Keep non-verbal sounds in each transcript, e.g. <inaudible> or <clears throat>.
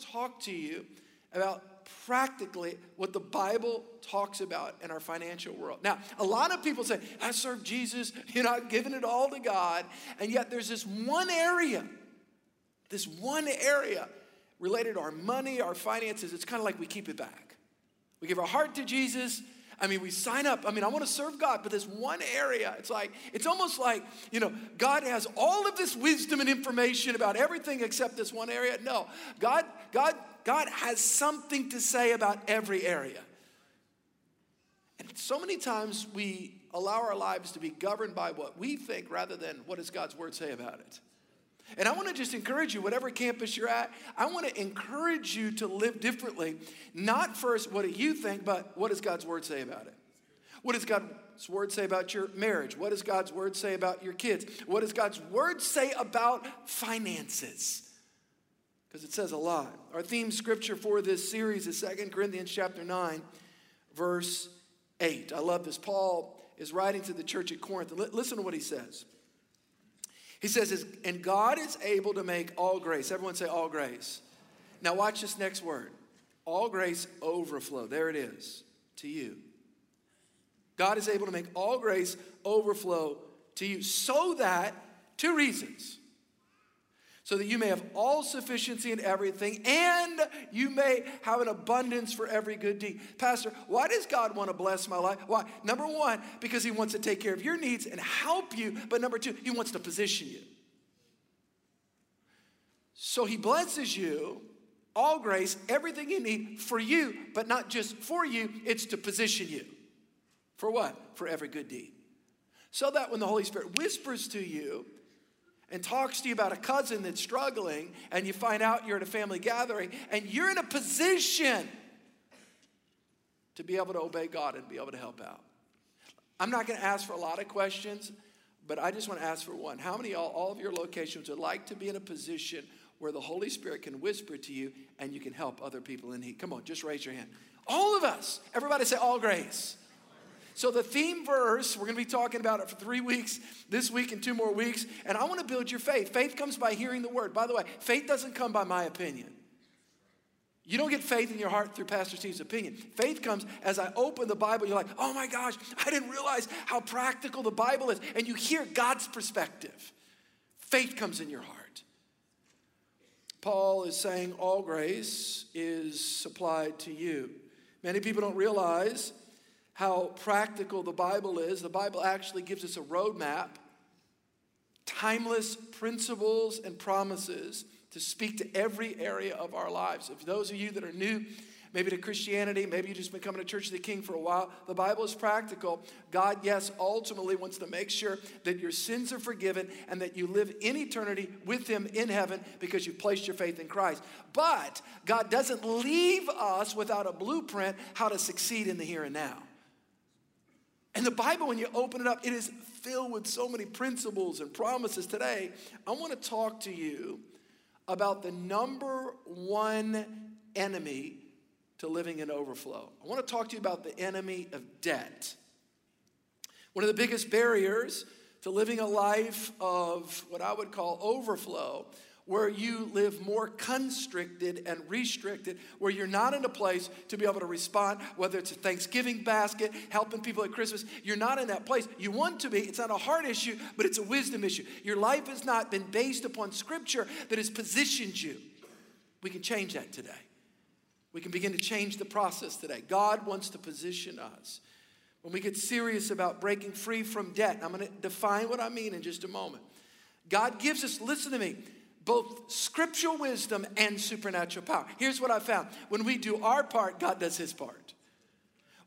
talk to you about practically what the Bible talks about in our financial world. Now, a lot of people say, I serve Jesus, <laughs> you know, I've given it all to God. And yet there's this one area, this one area related to our money, our finances. It's kind of like we keep it back. We give our heart to Jesus. I mean, we sign up. I mean, I want to serve God, but this one area, it's like, it's almost like, you know, God has all of this wisdom and information about everything except this one area. No, God, God God has something to say about every area. And so many times we allow our lives to be governed by what we think rather than what does God's word say about it. And I want to just encourage you, whatever campus you're at, I want to encourage you to live differently. Not first what do you think, but what does God's word say about it? What does God's word say about your marriage? What does God's word say about your kids? What does God's word say about finances? Because it says a lot. Our theme scripture for this series is 2 Corinthians chapter 9, verse 8. I love this. Paul is writing to the church at Corinth. Listen to what he says. He says, And God is able to make all grace. Everyone say all grace. Now, watch this next word all grace overflow. There it is to you. God is able to make all grace overflow to you so that, two reasons so that you may have all sufficiency in everything and you may have an abundance for every good deed. Pastor, why does God want to bless my life? Why? Number one, because He wants to take care of your needs and help you. But number two, He wants to position you. So He blesses you, all grace, everything you need for you, but not just for you, it's to position you. For what? For every good deed. So that when the Holy Spirit whispers to you, and talks to you about a cousin that's struggling, and you find out you're at a family gathering, and you're in a position to be able to obey God and be able to help out. I'm not going to ask for a lot of questions, but I just want to ask for one. How many all, all of your locations would like to be in a position where the Holy Spirit can whisper to you and you can help other people in need? Come on, just raise your hand. All of us. Everybody say, All grace. So, the theme verse, we're going to be talking about it for three weeks, this week and two more weeks. And I want to build your faith. Faith comes by hearing the word. By the way, faith doesn't come by my opinion. You don't get faith in your heart through Pastor Steve's opinion. Faith comes as I open the Bible, you're like, oh my gosh, I didn't realize how practical the Bible is. And you hear God's perspective. Faith comes in your heart. Paul is saying all grace is supplied to you. Many people don't realize how practical the Bible is. The Bible actually gives us a roadmap, timeless principles and promises to speak to every area of our lives. If those of you that are new, maybe to Christianity, maybe you've just been coming to Church of the King for a while, the Bible is practical. God, yes, ultimately wants to make sure that your sins are forgiven and that you live in eternity with Him in heaven because you've placed your faith in Christ. But God doesn't leave us without a blueprint how to succeed in the here and now. And the Bible, when you open it up, it is filled with so many principles and promises. Today, I want to talk to you about the number one enemy to living in overflow. I want to talk to you about the enemy of debt. One of the biggest barriers to living a life of what I would call overflow where you live more constricted and restricted, where you're not in a place to be able to respond, whether it's a Thanksgiving basket, helping people at Christmas. You're not in that place. You want to be. It's not a heart issue, but it's a wisdom issue. Your life has not been based upon scripture that has positioned you. We can change that today. We can begin to change the process today. God wants to position us. When we get serious about breaking free from debt, I'm going to define what I mean in just a moment. God gives us, listen to me, both scriptural wisdom and supernatural power. Here's what I found when we do our part, God does his part.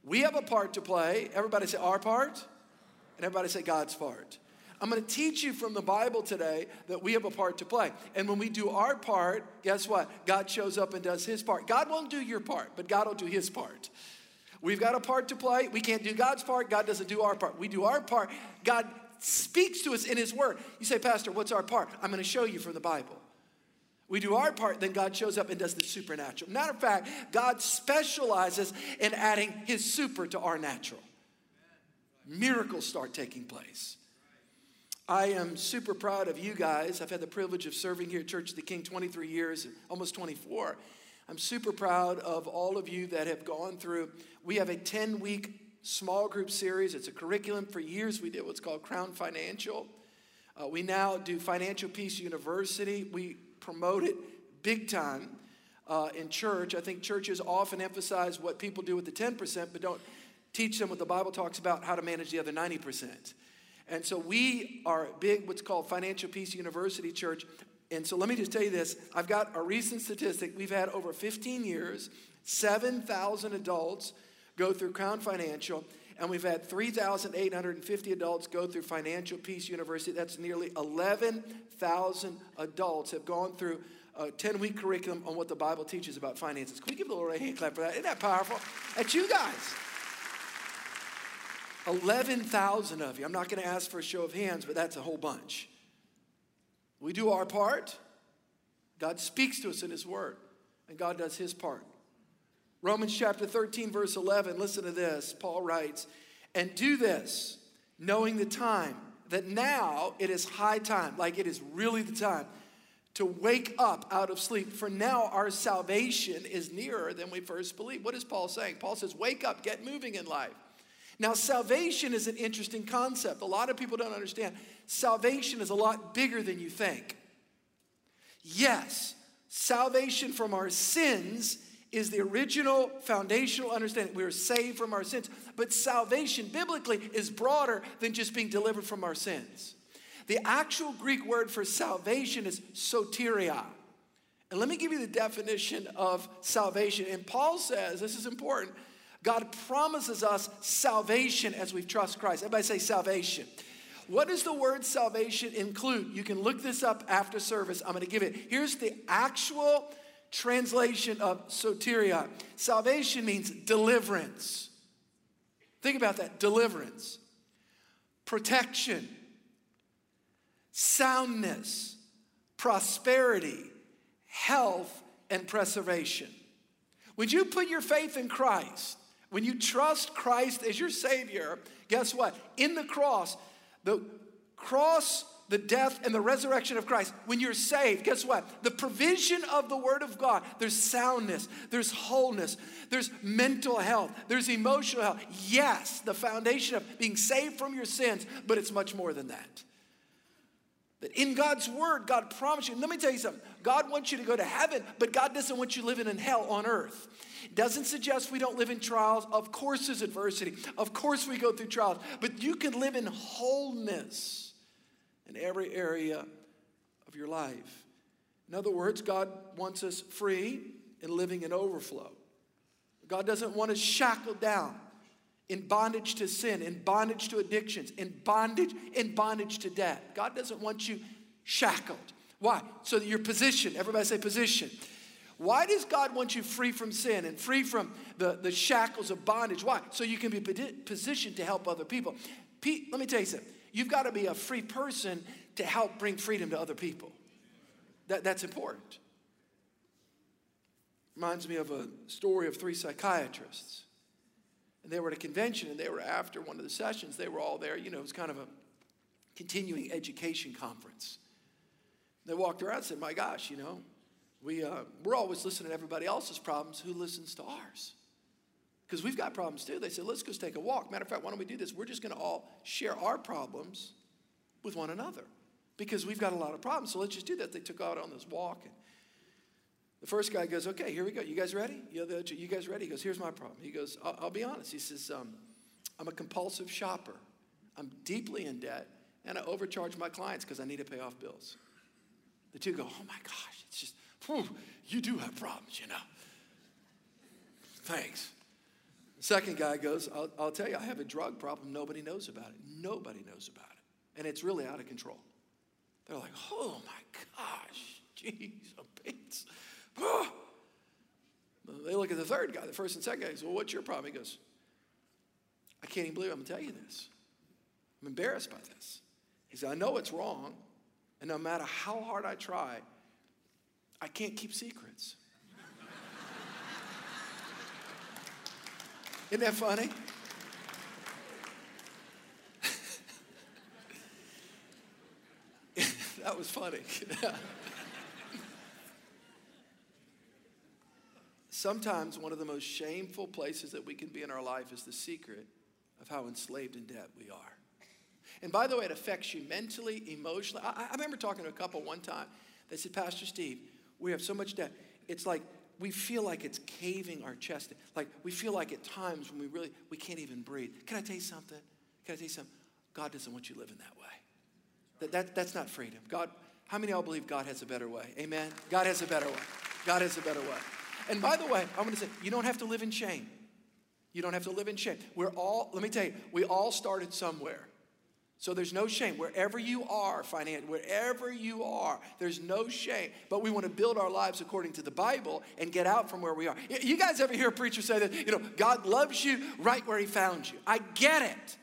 We have a part to play. Everybody say our part, and everybody say God's part. I'm going to teach you from the Bible today that we have a part to play. And when we do our part, guess what? God shows up and does his part. God won't do your part, but God will do his part. We've got a part to play. We can't do God's part. God doesn't do our part. We do our part. God speaks to us in His Word. You say, Pastor, what's our part? I'm going to show you from the Bible. We do our part, then God shows up and does the supernatural. Matter of fact, God specializes in adding His super to our natural. Miracles start taking place. I am super proud of you guys. I've had the privilege of serving here at Church of the King 23 years, almost 24. I'm super proud of all of you that have gone through. We have a 10 week small group series. It's a curriculum. For years, we did what's called Crown Financial. Uh, we now do Financial Peace University. We promote it big time uh, in church. I think churches often emphasize what people do with the 10%, but don't teach them what the Bible talks about how to manage the other 90%. And so we are big, what's called Financial Peace University Church. And so let me just tell you this I've got a recent statistic. We've had over 15 years, 7,000 adults go through Crown Financial, and we've had 3,850 adults go through Financial Peace University. That's nearly 11,000 adults have gone through a 10 week curriculum on what the Bible teaches about finances. Can we give a little hand clap for that? Isn't that powerful? That's you guys. 11,000 of you. I'm not going to ask for a show of hands, but that's a whole bunch. We do our part. God speaks to us in His Word, and God does His part. Romans chapter 13, verse 11, listen to this. Paul writes, And do this, knowing the time, that now it is high time, like it is really the time, to wake up out of sleep. For now our salvation is nearer than we first believed. What is Paul saying? Paul says, Wake up, get moving in life. Now, salvation is an interesting concept. A lot of people don't understand. Salvation is a lot bigger than you think. Yes, salvation from our sins is the original foundational understanding. We are saved from our sins. But salvation, biblically, is broader than just being delivered from our sins. The actual Greek word for salvation is soteria. And let me give you the definition of salvation. And Paul says, this is important God promises us salvation as we trust Christ. Everybody say salvation. What does the word salvation include? You can look this up after service. I'm going to give it. Here's the actual translation of soteria salvation means deliverance. Think about that deliverance, protection, soundness, prosperity, health, and preservation. When you put your faith in Christ, when you trust Christ as your Savior, guess what? In the cross, the cross, the death, and the resurrection of Christ, when you're saved, guess what? The provision of the Word of God, there's soundness, there's wholeness, there's mental health, there's emotional health. Yes, the foundation of being saved from your sins, but it's much more than that. That in God's word, God promised you. Let me tell you something. God wants you to go to heaven, but God doesn't want you living in hell on earth. Doesn't suggest we don't live in trials. Of course, there's adversity. Of course, we go through trials. But you can live in wholeness in every area of your life. In other words, God wants us free and living in overflow. God doesn't want us shackled down in bondage to sin, in bondage to addictions, in bondage, in bondage to debt. God doesn't want you shackled. Why? So that your position, everybody say position. Why does God want you free from sin and free from the, the shackles of bondage? Why? So you can be positioned to help other people. Pete, let me tell you something. You've got to be a free person to help bring freedom to other people. That, that's important. Reminds me of a story of three psychiatrists. And they were at a convention and they were after one of the sessions. They were all there. You know, it was kind of a continuing education conference. They walked around and said, My gosh, you know, we, uh, we're always listening to everybody else's problems. Who listens to ours? Because we've got problems too. They said, let's just take a walk. Matter of fact, why don't we do this? We're just going to all share our problems with one another because we've got a lot of problems. So let's just do that. They took out on this walk. And the first guy goes, okay, here we go. You guys ready? You guys ready? He goes, here's my problem. He goes, I'll, I'll be honest. He says, um, I'm a compulsive shopper. I'm deeply in debt, and I overcharge my clients because I need to pay off bills. The two go, oh my gosh, it's just Whew, you do have problems, you know. Thanks. Second guy goes, I'll, I'll tell you, I have a drug problem. Nobody knows about it. Nobody knows about it. And it's really out of control. They're like, oh my gosh, jeez. Oh. They look at the third guy, the first and second guy. Goes, well, what's your problem? He goes, I can't even believe I'm going to tell you this. I'm embarrassed by this. He said, I know it's wrong, and no matter how hard I try, I can't keep secrets. Isn't that funny? <laughs> That was funny. <laughs> Sometimes one of the most shameful places that we can be in our life is the secret of how enslaved in debt we are. And by the way, it affects you mentally, emotionally. I, I remember talking to a couple one time. They said, Pastor Steve, we have so much debt. It's like we feel like it's caving our chest. Like we feel like at times when we really we can't even breathe. Can I tell you something? Can I tell you something? God doesn't want you living that way. That, that, that's not freedom. God, how many of y'all believe God has a better way? Amen? God has a better way. God has a better way. And by the way, I'm going to say, you don't have to live in shame. You don't have to live in shame. We're all, let me tell you, we all started somewhere. So there's no shame. Wherever you are, financially, wherever you are, there's no shame. But we want to build our lives according to the Bible and get out from where we are. You guys ever hear a preacher say that, you know, God loves you right where he found you? I get it.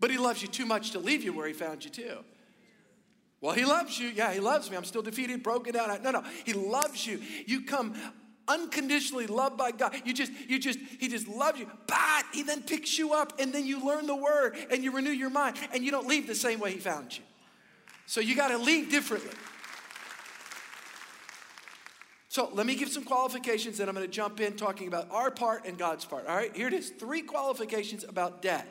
But he loves you too much to leave you where he found you too. Well, he loves you. Yeah, he loves me. I'm still defeated, broken down. No, no. He loves you. You come unconditionally loved by God. You just, you just, He just loves you. But He then picks you up and then you learn the word and you renew your mind and you don't leave the same way He found you. So you got to leave differently. So let me give some qualifications and I'm going to jump in talking about our part and God's part. All right, here it is three qualifications about debt.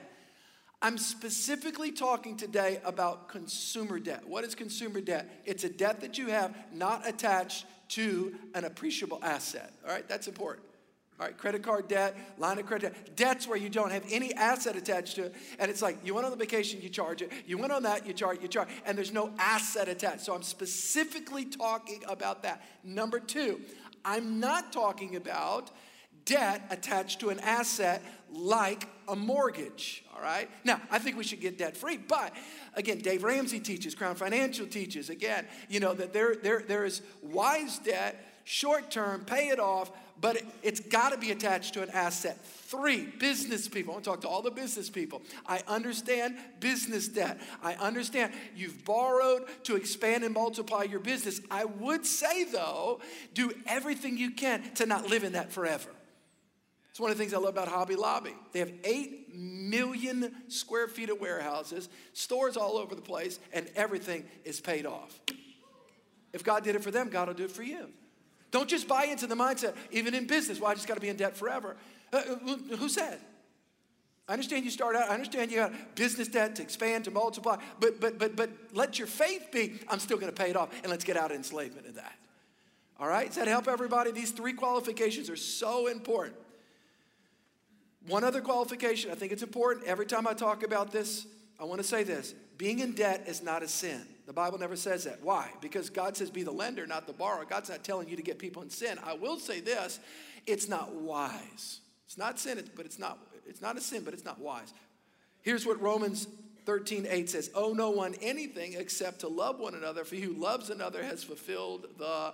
I'm specifically talking today about consumer debt. What is consumer debt? It's a debt that you have not attached to an appreciable asset. All right, that's important. All right, credit card debt, line of credit debt. Debt's where you don't have any asset attached to it. And it's like you went on the vacation, you charge it. You went on that, you charge, you charge. And there's no asset attached. So I'm specifically talking about that. Number two, I'm not talking about debt attached to an asset like a mortgage, all right? Now, I think we should get debt free, but again, Dave Ramsey teaches, Crown Financial teaches, again, you know, that there, there, there is wise debt, short term, pay it off, but it, it's got to be attached to an asset. Three, business people. I want to talk to all the business people. I understand business debt. I understand you've borrowed to expand and multiply your business. I would say, though, do everything you can to not live in that forever. It's one of the things I love about Hobby Lobby. They have 8 million square feet of warehouses, stores all over the place, and everything is paid off. If God did it for them, God will do it for you. Don't just buy into the mindset, even in business, well, I just got to be in debt forever. Uh, who said? I understand you start out, I understand you got business debt to expand, to multiply, but but but but let your faith be, I'm still gonna pay it off, and let's get out of enslavement in that. All right? Does that help everybody? These three qualifications are so important. One other qualification, I think it's important. Every time I talk about this, I want to say this being in debt is not a sin. The Bible never says that. Why? Because God says be the lender, not the borrower. God's not telling you to get people in sin. I will say this it's not wise. It's not sin, but it's not, it's not a sin, but it's not wise. Here's what Romans 13, 8 says Owe no one anything except to love one another, for he who loves another has fulfilled the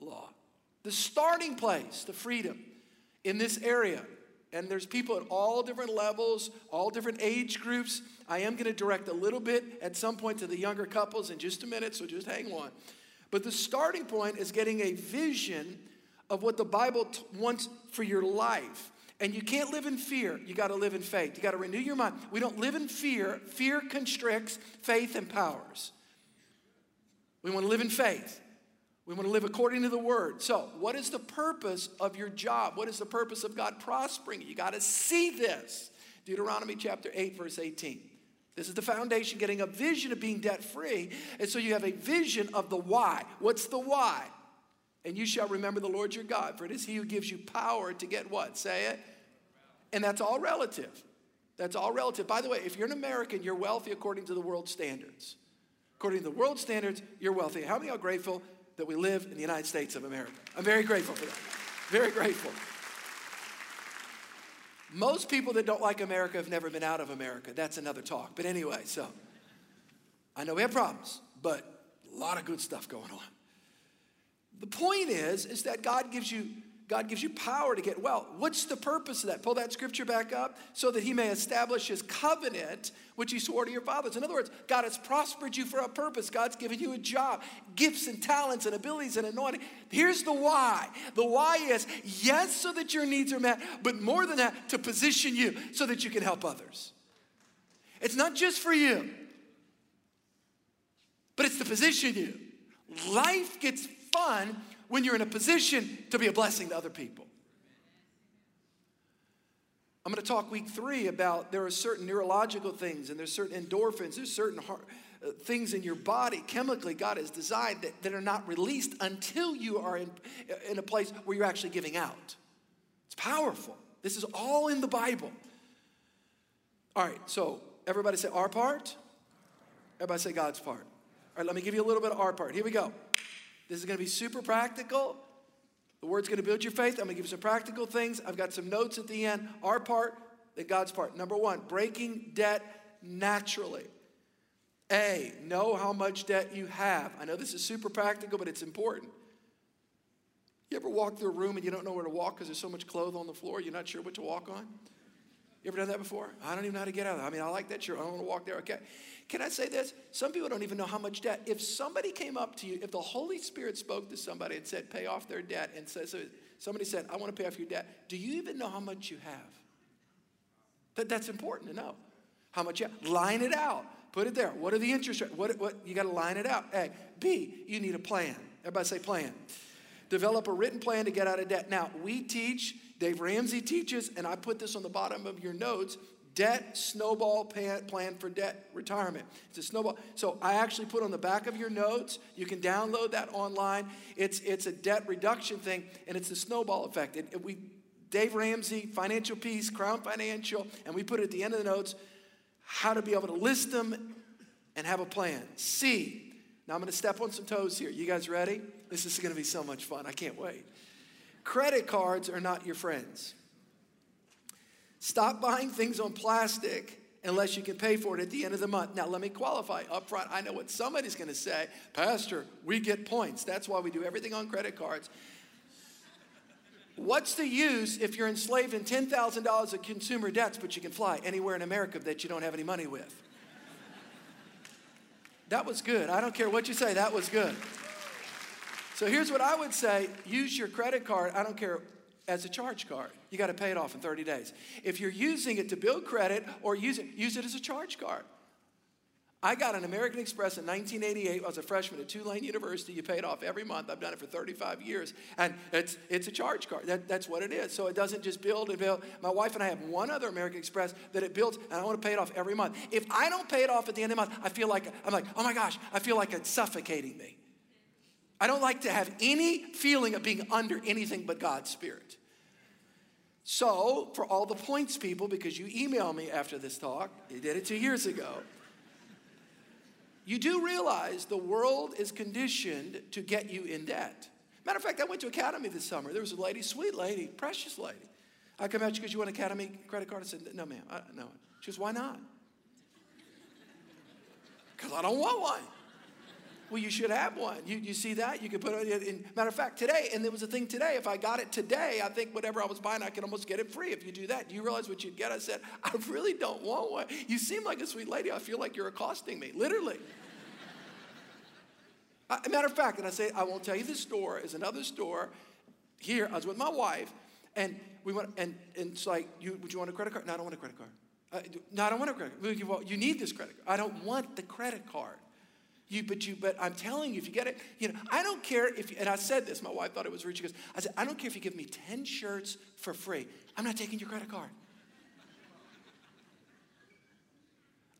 law. The starting place, the freedom in this area and there's people at all different levels, all different age groups. I am going to direct a little bit at some point to the younger couples in just a minute, so just hang on. But the starting point is getting a vision of what the Bible t- wants for your life. And you can't live in fear. You got to live in faith. You got to renew your mind. We don't live in fear. Fear constricts, faith empowers. We want to live in faith. We want to live according to the word. So, what is the purpose of your job? What is the purpose of God prospering you? Got to see this. Deuteronomy chapter 8, verse 18. This is the foundation, getting a vision of being debt free. And so you have a vision of the why. What's the why? And you shall remember the Lord your God, for it is He who gives you power to get what? Say it. And that's all relative. That's all relative. By the way, if you're an American, you're wealthy according to the world standards. According to the world standards, you're wealthy. How many are grateful that we live in the United States of America. I'm very grateful for that. Very grateful. Most people that don't like America have never been out of America. That's another talk. But anyway, so I know we have problems, but a lot of good stuff going on. The point is, is that God gives you God gives you power to get well. What's the purpose of that? Pull that scripture back up so that he may establish his covenant, which he swore to your fathers. In other words, God has prospered you for a purpose. God's given you a job, gifts and talents and abilities and anointing. Here's the why. The why is yes, so that your needs are met, but more than that, to position you so that you can help others. It's not just for you. but it's to position you. Life gets fun when you're in a position to be a blessing to other people. I'm going to talk week three about there are certain neurological things and there's certain endorphins, there's certain heart, uh, things in your body chemically God has designed that, that are not released until you are in, in a place where you're actually giving out. It's powerful. This is all in the Bible. All right, so everybody say our part. Everybody say God's part. All right, let me give you a little bit of our part. Here we go. This is going to be super practical. The word's going to build your faith. I'm going to give you some practical things. I've got some notes at the end. Our part, then God's part. Number one, breaking debt naturally. A, know how much debt you have. I know this is super practical, but it's important. You ever walk through a room and you don't know where to walk because there's so much clothes on the floor, you're not sure what to walk on? You ever done that before? I don't even know how to get out of there. I mean, I like that shirt. I don't want to walk there. Okay. Can I say this? Some people don't even know how much debt. If somebody came up to you, if the Holy Spirit spoke to somebody and said, pay off their debt, and says, so somebody said, I want to pay off your debt, do you even know how much you have? That, that's important to know. How much you have. Line it out. Put it there. What are the interest rates? What, what, you got to line it out. A. B, you need a plan. Everybody say plan. Develop a written plan to get out of debt. Now, we teach, Dave Ramsey teaches, and I put this on the bottom of your notes debt snowball plan for debt retirement. It's a snowball. So I actually put on the back of your notes. You can download that online. It's it's a debt reduction thing, and it's the snowball effect. It, it, we Dave Ramsey, Financial Peace, Crown Financial, and we put it at the end of the notes how to be able to list them and have a plan. C. Now I'm going to step on some toes here. You guys ready? This is going to be so much fun. I can't wait. Credit cards are not your friends. Stop buying things on plastic unless you can pay for it at the end of the month. Now, let me qualify up front. I know what somebody's going to say Pastor, we get points. That's why we do everything on credit cards. What's the use if you're enslaved in $10,000 of consumer debts, but you can fly anywhere in America that you don't have any money with? That was good. I don't care what you say, that was good. So here's what I would say use your credit card. I don't care as a charge card. You got to pay it off in 30 days. If you're using it to build credit or use it, use it as a charge card. I got an American Express in 1988. I was a freshman at Tulane University. You pay it off every month. I've done it for 35 years. And it's, it's a charge card. That, that's what it is. So it doesn't just build and build. My wife and I have one other American Express that it builds, and I want to pay it off every month. If I don't pay it off at the end of the month, I feel like, I'm like, oh my gosh, I feel like it's suffocating me. I don't like to have any feeling of being under anything but God's Spirit. So, for all the points people, because you emailed me after this talk, you did it two years ago, you do realize the world is conditioned to get you in debt. Matter of fact, I went to Academy this summer. There was a lady, sweet lady, precious lady. I come at you because you want Academy credit card. I said, no, ma'am, I, no. She goes, why not? Because I don't want one. Well, you should have one. You, you see that? You could put it in. Matter of fact, today, and there was a thing today, if I got it today, I think whatever I was buying, I could almost get it free if you do that. Do you realize what you'd get? I said, <laughs> I really don't want one. You seem like a sweet lady. I feel like you're accosting me, literally. <laughs> I, matter of fact, and I say, I won't tell you this store, is another store here. I was with my wife, and we went, and, and it's like, you, would you want a credit card? No, I don't want a credit card. Uh, no, I don't want a credit card. You need this credit card. I don't want the credit card. You, but you, but I'm telling you, if you get it, you know, I don't care if, and I said this, my wife thought it was rude. She goes, I said, I don't care if you give me 10 shirts for free. I'm not taking your credit card.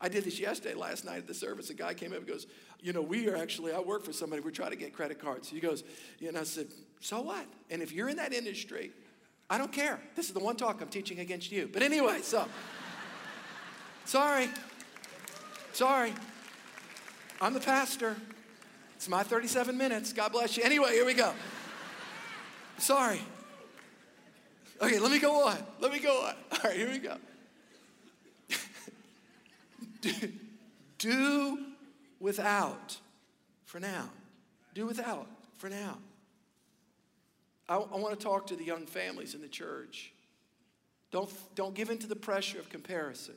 I did this yesterday, last night at the service. A guy came up and goes, You know, we are actually, I work for somebody, we're trying to get credit cards. He goes, And I said, So what? And if you're in that industry, I don't care. This is the one talk I'm teaching against you. But anyway, so, <laughs> sorry. Sorry. I'm the pastor. It's my 37 minutes. God bless you. Anyway, here we go. Sorry. Okay, let me go on. Let me go on. <laughs> All right, here we go. <laughs> do, do without for now. Do without for now. I, I want to talk to the young families in the church. Don't, don't give in to the pressure of comparison.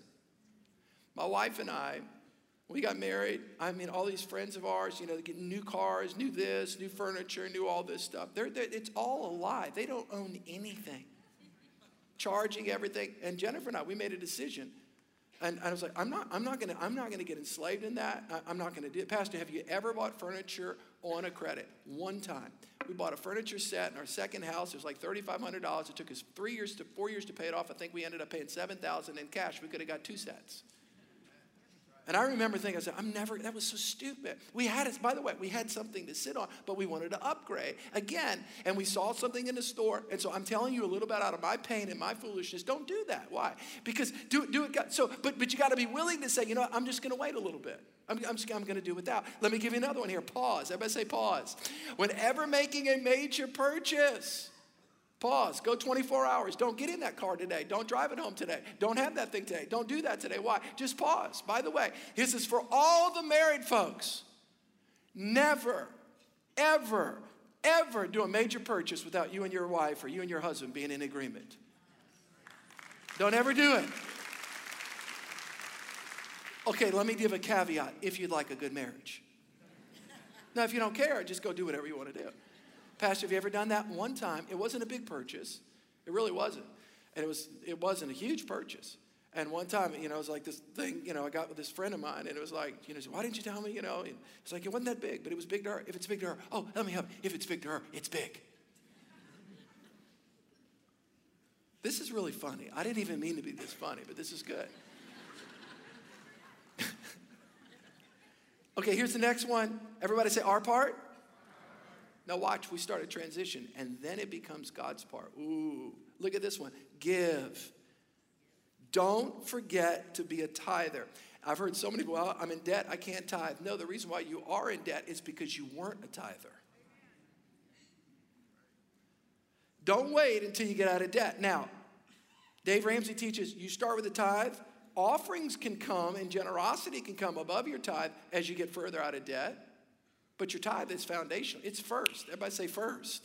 My wife and I, we got married. I mean, all these friends of ours, you know, they get new cars, new this, new furniture, new all this stuff. They're, they're, it's all a lie. They don't own anything. Charging everything. And Jennifer and I, we made a decision. And I was like, I'm not, I'm not gonna, I'm not gonna get enslaved in that. I, am not gonna do it. Pastor, have you ever bought furniture on a credit? One time. We bought a furniture set in our second house. It was like $3,500. It took us three years to four years to pay it off. I think we ended up paying 7000 in cash. We could have got two sets. And I remember thinking, I said, I'm never, that was so stupid. We had it, by the way, we had something to sit on, but we wanted to upgrade again. And we saw something in the store. And so I'm telling you a little bit out of my pain and my foolishness. Don't do that. Why? Because do, it do it. So, but, but you got to be willing to say, you know, what, I'm just going to wait a little bit. I'm, I'm, I'm going to do without. Let me give you another one here. Pause. Everybody say pause. Whenever making a major purchase, Pause. Go 24 hours. Don't get in that car today. Don't drive it home today. Don't have that thing today. Don't do that today. Why? Just pause. By the way, this is for all the married folks. Never, ever, ever do a major purchase without you and your wife or you and your husband being in agreement. Don't ever do it. Okay, let me give a caveat if you'd like a good marriage. Now, if you don't care, just go do whatever you want to do. Pastor, have you ever done that? One time, it wasn't a big purchase. It really wasn't. And it, was, it wasn't a huge purchase. And one time, you know, it was like this thing, you know, I got with this friend of mine, and it was like, you know, why didn't you tell me, you know? And it's like, it wasn't that big, but it was big to her. If it's big to her, oh, let me help. If it's big to her, it's big. this is really funny. I didn't even mean to be this funny, but this is good. <laughs> okay, here's the next one. Everybody say our part. Now, watch, we start a transition, and then it becomes God's part. Ooh, look at this one give. Don't forget to be a tither. I've heard so many, well, I'm in debt, I can't tithe. No, the reason why you are in debt is because you weren't a tither. Don't wait until you get out of debt. Now, Dave Ramsey teaches you start with a tithe. Offerings can come and generosity can come above your tithe as you get further out of debt. But your tithe is foundational. It's first. Everybody say first.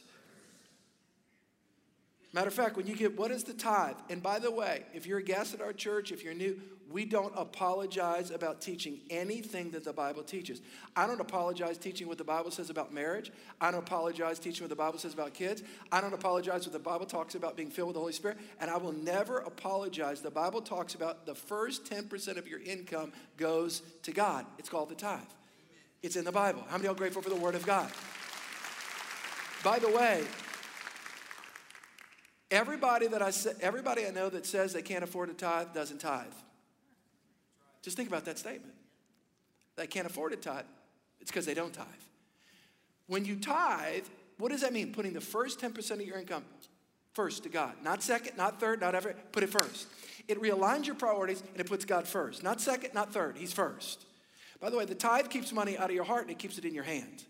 Matter of fact, when you get what is the tithe? And by the way, if you're a guest at our church, if you're new, we don't apologize about teaching anything that the Bible teaches. I don't apologize teaching what the Bible says about marriage. I don't apologize teaching what the Bible says about kids. I don't apologize what the Bible talks about being filled with the Holy Spirit. And I will never apologize. The Bible talks about the first 10% of your income goes to God. It's called the tithe. It's in the Bible. How many are grateful for the Word of God? By the way, everybody that I say, everybody I know that says they can't afford to tithe doesn't tithe. Just think about that statement. They can't afford to tithe. It's because they don't tithe. When you tithe, what does that mean? Putting the first 10% of your income first to God. Not second, not third, not ever. Put it first. It realigns your priorities and it puts God first. Not second, not third. He's first. By the way, the tithe keeps money out of your heart and it keeps it in your hand.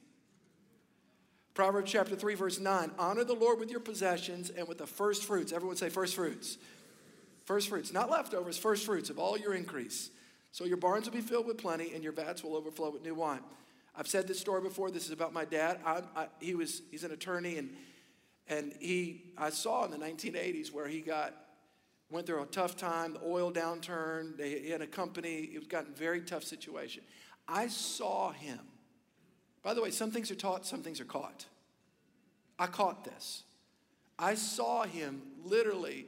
Proverbs chapter 3, verse 9 Honor the Lord with your possessions and with the first fruits. Everyone say first fruits. First fruits, not leftovers, first fruits of all your increase. So your barns will be filled with plenty and your vats will overflow with new wine. I've said this story before. This is about my dad. I, I, he was, he's an attorney and, and he, I saw in the 1980s where he got went through a tough time, the oil downturn. They, he had a company. It was gotten very tough situation. I saw him. By the way, some things are taught, some things are caught. I caught this. I saw him literally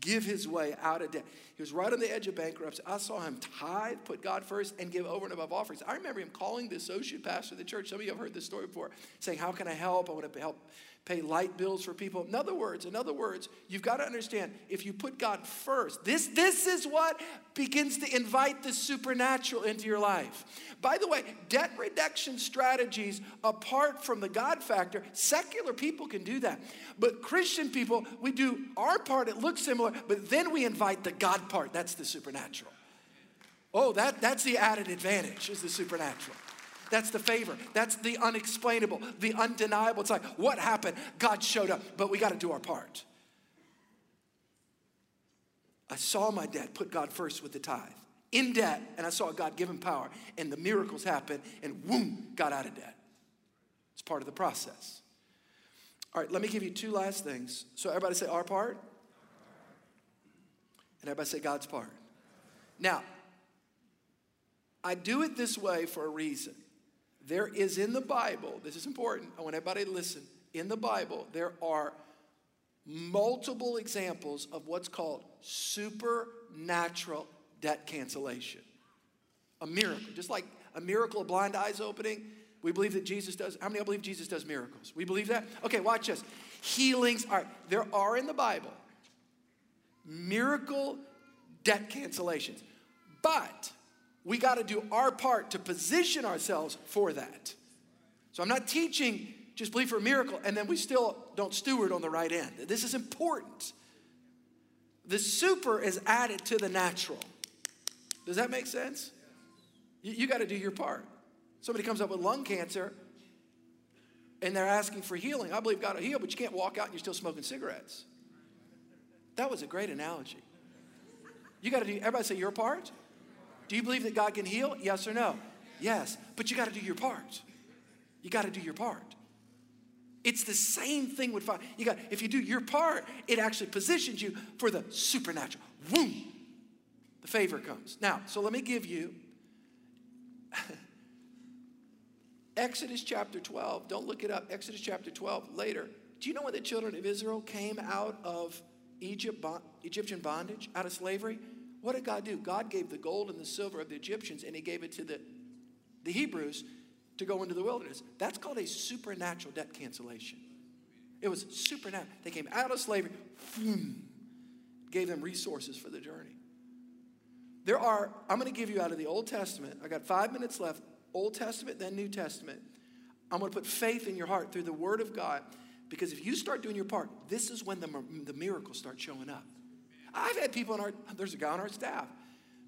give his way out of debt. He was right on the edge of bankruptcy. I saw him tithe, put God first, and give over and above offerings. I remember him calling the associate pastor of the church. Some of you have heard this story before, saying, How can I help? I want to help pay light bills for people. In other words, in other words, you've got to understand if you put God first, this, this is what begins to invite the supernatural into your life. By the way, debt reduction strategies, apart from the God factor, secular people can do that. But Christian people, we do our part, it looks similar, but then we invite the God part. That's the supernatural. Oh, that, that's the added advantage, is the supernatural. That's the favor. That's the unexplainable, the undeniable. It's like, what happened? God showed up, but we got to do our part. I saw my dad put God first with the tithe in debt, and I saw God give him power, and the miracles happened, and boom, got out of debt. It's part of the process. All right, let me give you two last things. So, everybody say our part, and everybody say God's part. Now, I do it this way for a reason. There is in the Bible, this is important, I want everybody to listen. In the Bible, there are multiple examples of what's called supernatural debt cancellation. A miracle, just like a miracle of blind eyes opening. We believe that Jesus does. How many believe Jesus does miracles? We believe that? Okay, watch this. Healings are, there are in the Bible miracle debt cancellations. But we got to do our part to position ourselves for that. So I'm not teaching just believe for a miracle and then we still don't steward on the right end. This is important. The super is added to the natural. Does that make sense? You, you got to do your part. Somebody comes up with lung cancer and they're asking for healing. I believe God will heal, but you can't walk out and you're still smoking cigarettes. That was a great analogy. You got to do, everybody say your part. Do you believe that God can heal? Yes or no? Yes. But you got to do your part. You got to do your part. It's the same thing with fire. You got if you do your part, it actually positions you for the supernatural. Boom. The favor comes. Now, so let me give you <laughs> Exodus chapter 12. Don't look it up. Exodus chapter 12 later. Do you know when the children of Israel came out of Egypt, Egyptian bondage, out of slavery? What did God do? God gave the gold and the silver of the Egyptians and he gave it to the, the Hebrews to go into the wilderness. That's called a supernatural debt cancellation. It was supernatural. They came out of slavery, boom, gave them resources for the journey. There are, I'm going to give you out of the Old Testament, I got five minutes left, Old Testament, then New Testament. I'm going to put faith in your heart through the Word of God because if you start doing your part, this is when the, the miracles start showing up. I've had people on our, there's a guy on our staff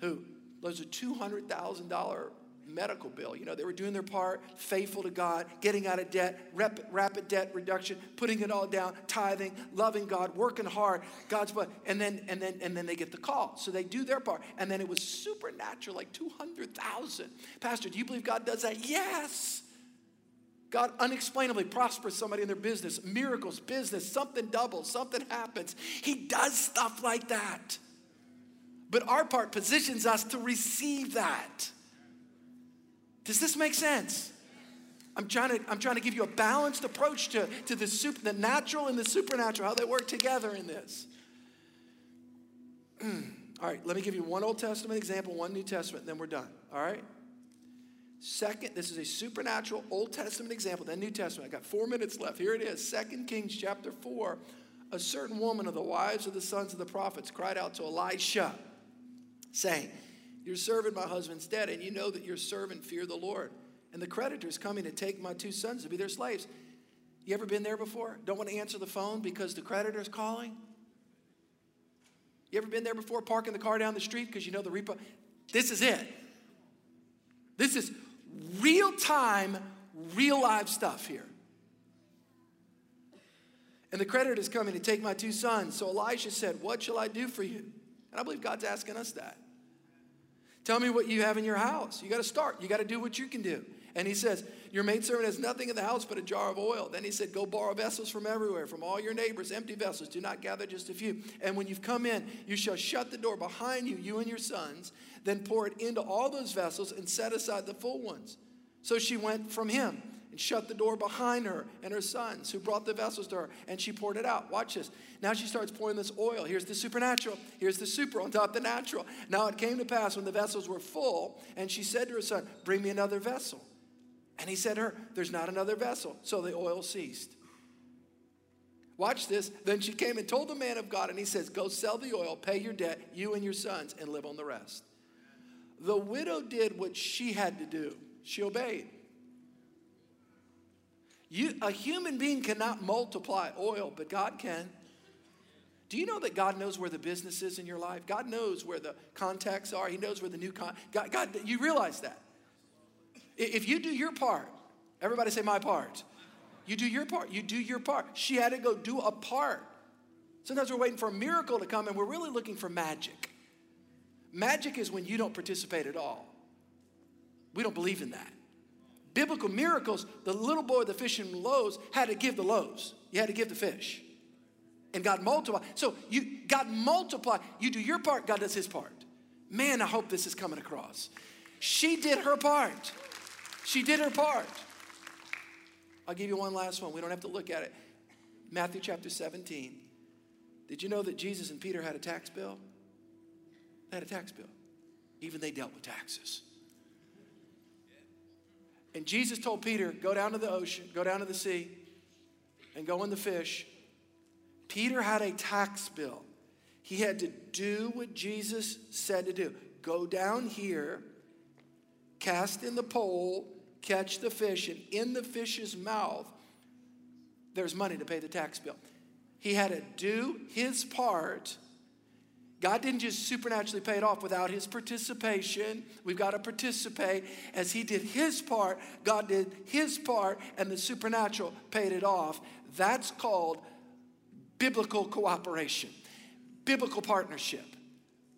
who, there's a $200,000 medical bill. You know, they were doing their part, faithful to God, getting out of debt, rapid, rapid debt reduction, putting it all down, tithing, loving God, working hard, God's but and then and then and then they get the call. So they do their part. And then it was supernatural, like 200,000. Pastor, do you believe God does that? Yes. God unexplainably prospers somebody in their business, miracles, business, something doubles, something happens. He does stuff like that. But our part positions us to receive that. Does this make sense? I'm trying to, I'm trying to give you a balanced approach to, to the, super, the natural and the supernatural, how they work together in this. <clears throat> all right, let me give you one Old Testament example, one New Testament, then we're done. All right? Second, this is a supernatural Old Testament example, then New Testament. I got four minutes left. Here it is Second Kings chapter 4. A certain woman of the wives of the sons of the prophets cried out to Elisha, saying, your servant, my husband's dead, and you know that your servant fear the Lord. And the creditor's coming to take my two sons to be their slaves. You ever been there before? Don't want to answer the phone because the creditor's calling? You ever been there before, parking the car down the street because you know the repo? This is it. This is real time, real live stuff here. And the creditor is coming to take my two sons. So Elisha said, What shall I do for you? And I believe God's asking us that. Tell me what you have in your house. You got to start. You got to do what you can do. And he says, Your maidservant has nothing in the house but a jar of oil. Then he said, Go borrow vessels from everywhere, from all your neighbors, empty vessels. Do not gather just a few. And when you've come in, you shall shut the door behind you, you and your sons. Then pour it into all those vessels and set aside the full ones. So she went from him and shut the door behind her and her sons who brought the vessels to her and she poured it out watch this now she starts pouring this oil here's the supernatural here's the super on top the natural now it came to pass when the vessels were full and she said to her son bring me another vessel and he said to her there's not another vessel so the oil ceased Watch this. Then she came and told the man of God, and he says, Go sell the oil, pay your debt, you and your sons, and live on the rest. The widow did what she had to do. She obeyed. You, a human being cannot multiply oil, but God can. Do you know that God knows where the business is in your life? God knows where the contacts are. He knows where the new con. God, God, you realize that. If you do your part, everybody say my part. You do your part. You do your part. She had to go do a part. Sometimes we're waiting for a miracle to come and we're really looking for magic. Magic is when you don't participate at all. We don't believe in that biblical miracles, the little boy the fish and loaves had to give the loaves. You had to give the fish. And God multiplied. So you God multiply. You do your part, God does his part. Man, I hope this is coming across. She did her part. She did her part. I'll give you one last one. We don't have to look at it. Matthew chapter 17. Did you know that Jesus and Peter had a tax bill? They had a tax bill. Even they dealt with taxes. And Jesus told Peter, Go down to the ocean, go down to the sea, and go in the fish. Peter had a tax bill. He had to do what Jesus said to do go down here, cast in the pole, catch the fish, and in the fish's mouth, there's money to pay the tax bill. He had to do his part. God didn't just supernaturally pay it off without his participation. We've got to participate. As he did his part, God did his part, and the supernatural paid it off. That's called biblical cooperation, biblical partnership.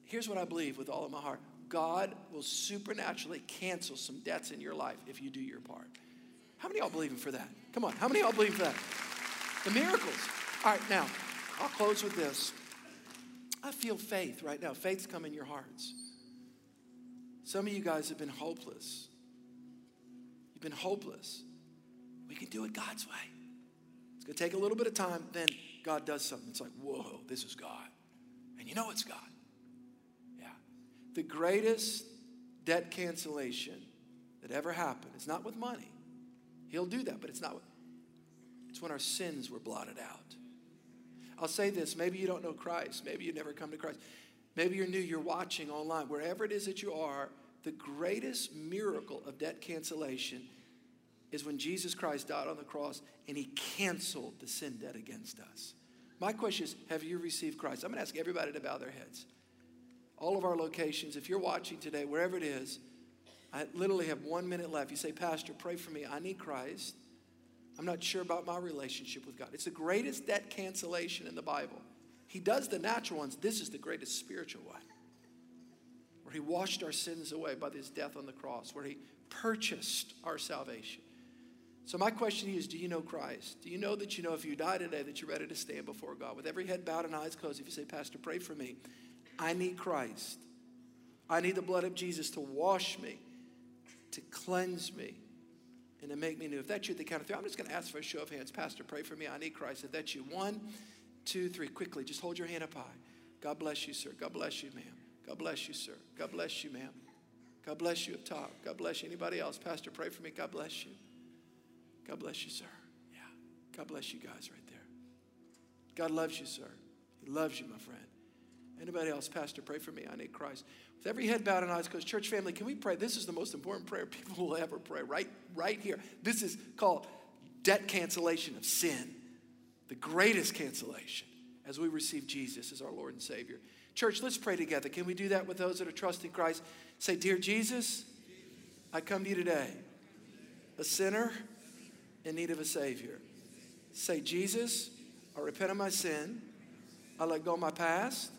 Here's what I believe with all of my heart God will supernaturally cancel some debts in your life if you do your part. How many y'all believing for that? Come on, how many y'all believe for that? The miracles. All right, now, I'll close with this. I feel faith right now. Faith's come in your hearts. Some of you guys have been hopeless. You've been hopeless. We can do it God's way. It's going to take a little bit of time, then God does something. It's like, whoa, this is God. And you know it's God. The greatest debt cancellation that ever happened. It's not with money. He'll do that, but it's not with, it's when our sins were blotted out. I'll say this maybe you don't know Christ, maybe you never come to Christ. Maybe you're new, you're watching online, wherever it is that you are, the greatest miracle of debt cancellation is when Jesus Christ died on the cross and he canceled the sin debt against us. My question is Have you received Christ? I'm going to ask everybody to bow their heads. All of our locations, if you're watching today, wherever it is, I literally have one minute left. You say, Pastor, pray for me. I need Christ. I'm not sure about my relationship with God. It's the greatest debt cancellation in the Bible. He does the natural ones. This is the greatest spiritual one, where He washed our sins away by His death on the cross, where He purchased our salvation. So, my question is Do you know Christ? Do you know that you know if you die today that you're ready to stand before God? With every head bowed and eyes closed, if you say, Pastor, pray for me, I need Christ. I need the blood of Jesus to wash me, to cleanse me, and to make me new. If that's you at the count of three, I'm just going to ask for a show of hands. Pastor, pray for me. I need Christ. If that's you, one, two, three, quickly, just hold your hand up high. God bless you, sir. God bless you, ma'am. God bless you, sir. God bless you, ma'am. God bless you up top. God bless you. Anybody else? Pastor, pray for me. God bless you. God bless you, sir. Yeah. God bless you guys right there. God loves you, sir. He loves you, my friend. Anybody else? Pastor, pray for me. I need Christ. With every head bowed and eyes closed, church family, can we pray? This is the most important prayer <laughs> people will ever pray, right, right here. This is called debt cancellation of sin, the greatest cancellation as we receive Jesus as our Lord and Savior. Church, let's pray together. Can we do that with those that are trusting Christ? Say, Dear Jesus, I come to you today, a sinner in need of a Savior. Say, Jesus, I repent of my sin, I let go of my past,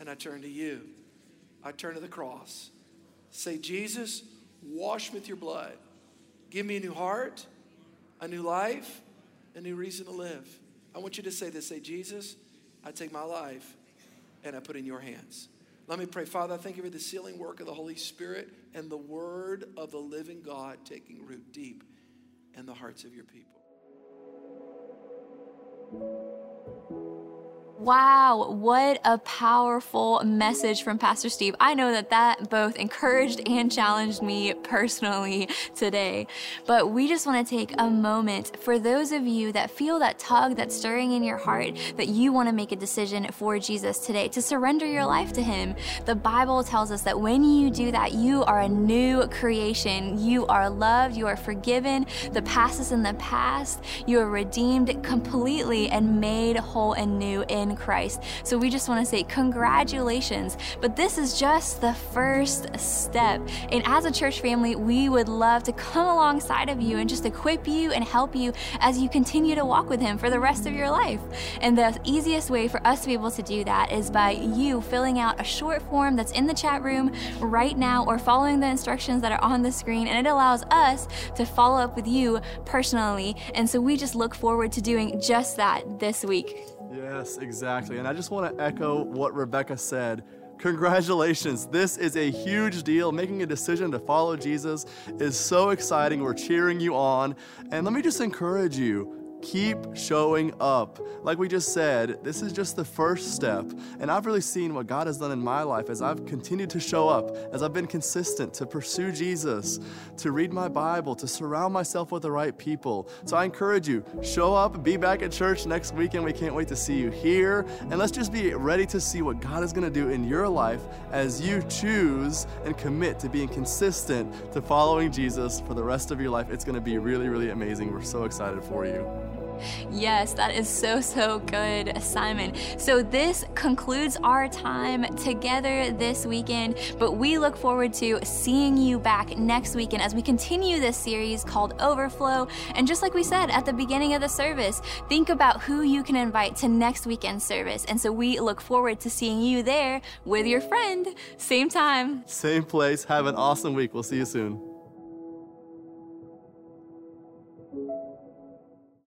and I turn to you. I turn to the cross. Say, Jesus, wash me with your blood. Give me a new heart, a new life, a new reason to live. I want you to say this. Say, Jesus, I take my life and I put in your hands. Let me pray. Father, I thank you for the sealing work of the Holy Spirit and the word of the living God taking root deep in the hearts of your people. Wow, what a powerful message from Pastor Steve. I know that that both encouraged and challenged me personally today. But we just want to take a moment for those of you that feel that tug that's stirring in your heart that you want to make a decision for Jesus today, to surrender your life to Him. The Bible tells us that when you do that, you are a new creation. You are loved, you are forgiven. The past is in the past. You are redeemed completely and made whole and new in Christ. So we just want to say congratulations. But this is just the first step. And as a church family, we would love to come alongside of you and just equip you and help you as you continue to walk with Him for the rest of your life. And the easiest way for us to be able to do that is by you filling out a short form that's in the chat room right now or following the instructions that are on the screen. And it allows us to follow up with you personally. And so we just look forward to doing just that this week. Yes, exactly. And I just want to echo what Rebecca said. Congratulations. This is a huge deal. Making a decision to follow Jesus is so exciting. We're cheering you on. And let me just encourage you keep showing up. Like we just said, this is just the first step. And I've really seen what God has done in my life as I've continued to show up, as I've been consistent to pursue Jesus, to read my Bible, to surround myself with the right people. So I encourage you, show up, be back at church next weekend. We can't wait to see you here. And let's just be ready to see what God is going to do in your life as you choose and commit to being consistent to following Jesus for the rest of your life. It's going to be really, really amazing. We're so excited for you. Yes, that is so, so good, Simon. So, this concludes our time together this weekend, but we look forward to seeing you back next weekend as we continue this series called Overflow. And just like we said at the beginning of the service, think about who you can invite to next weekend's service. And so, we look forward to seeing you there with your friend. Same time, same place. Have an awesome week. We'll see you soon.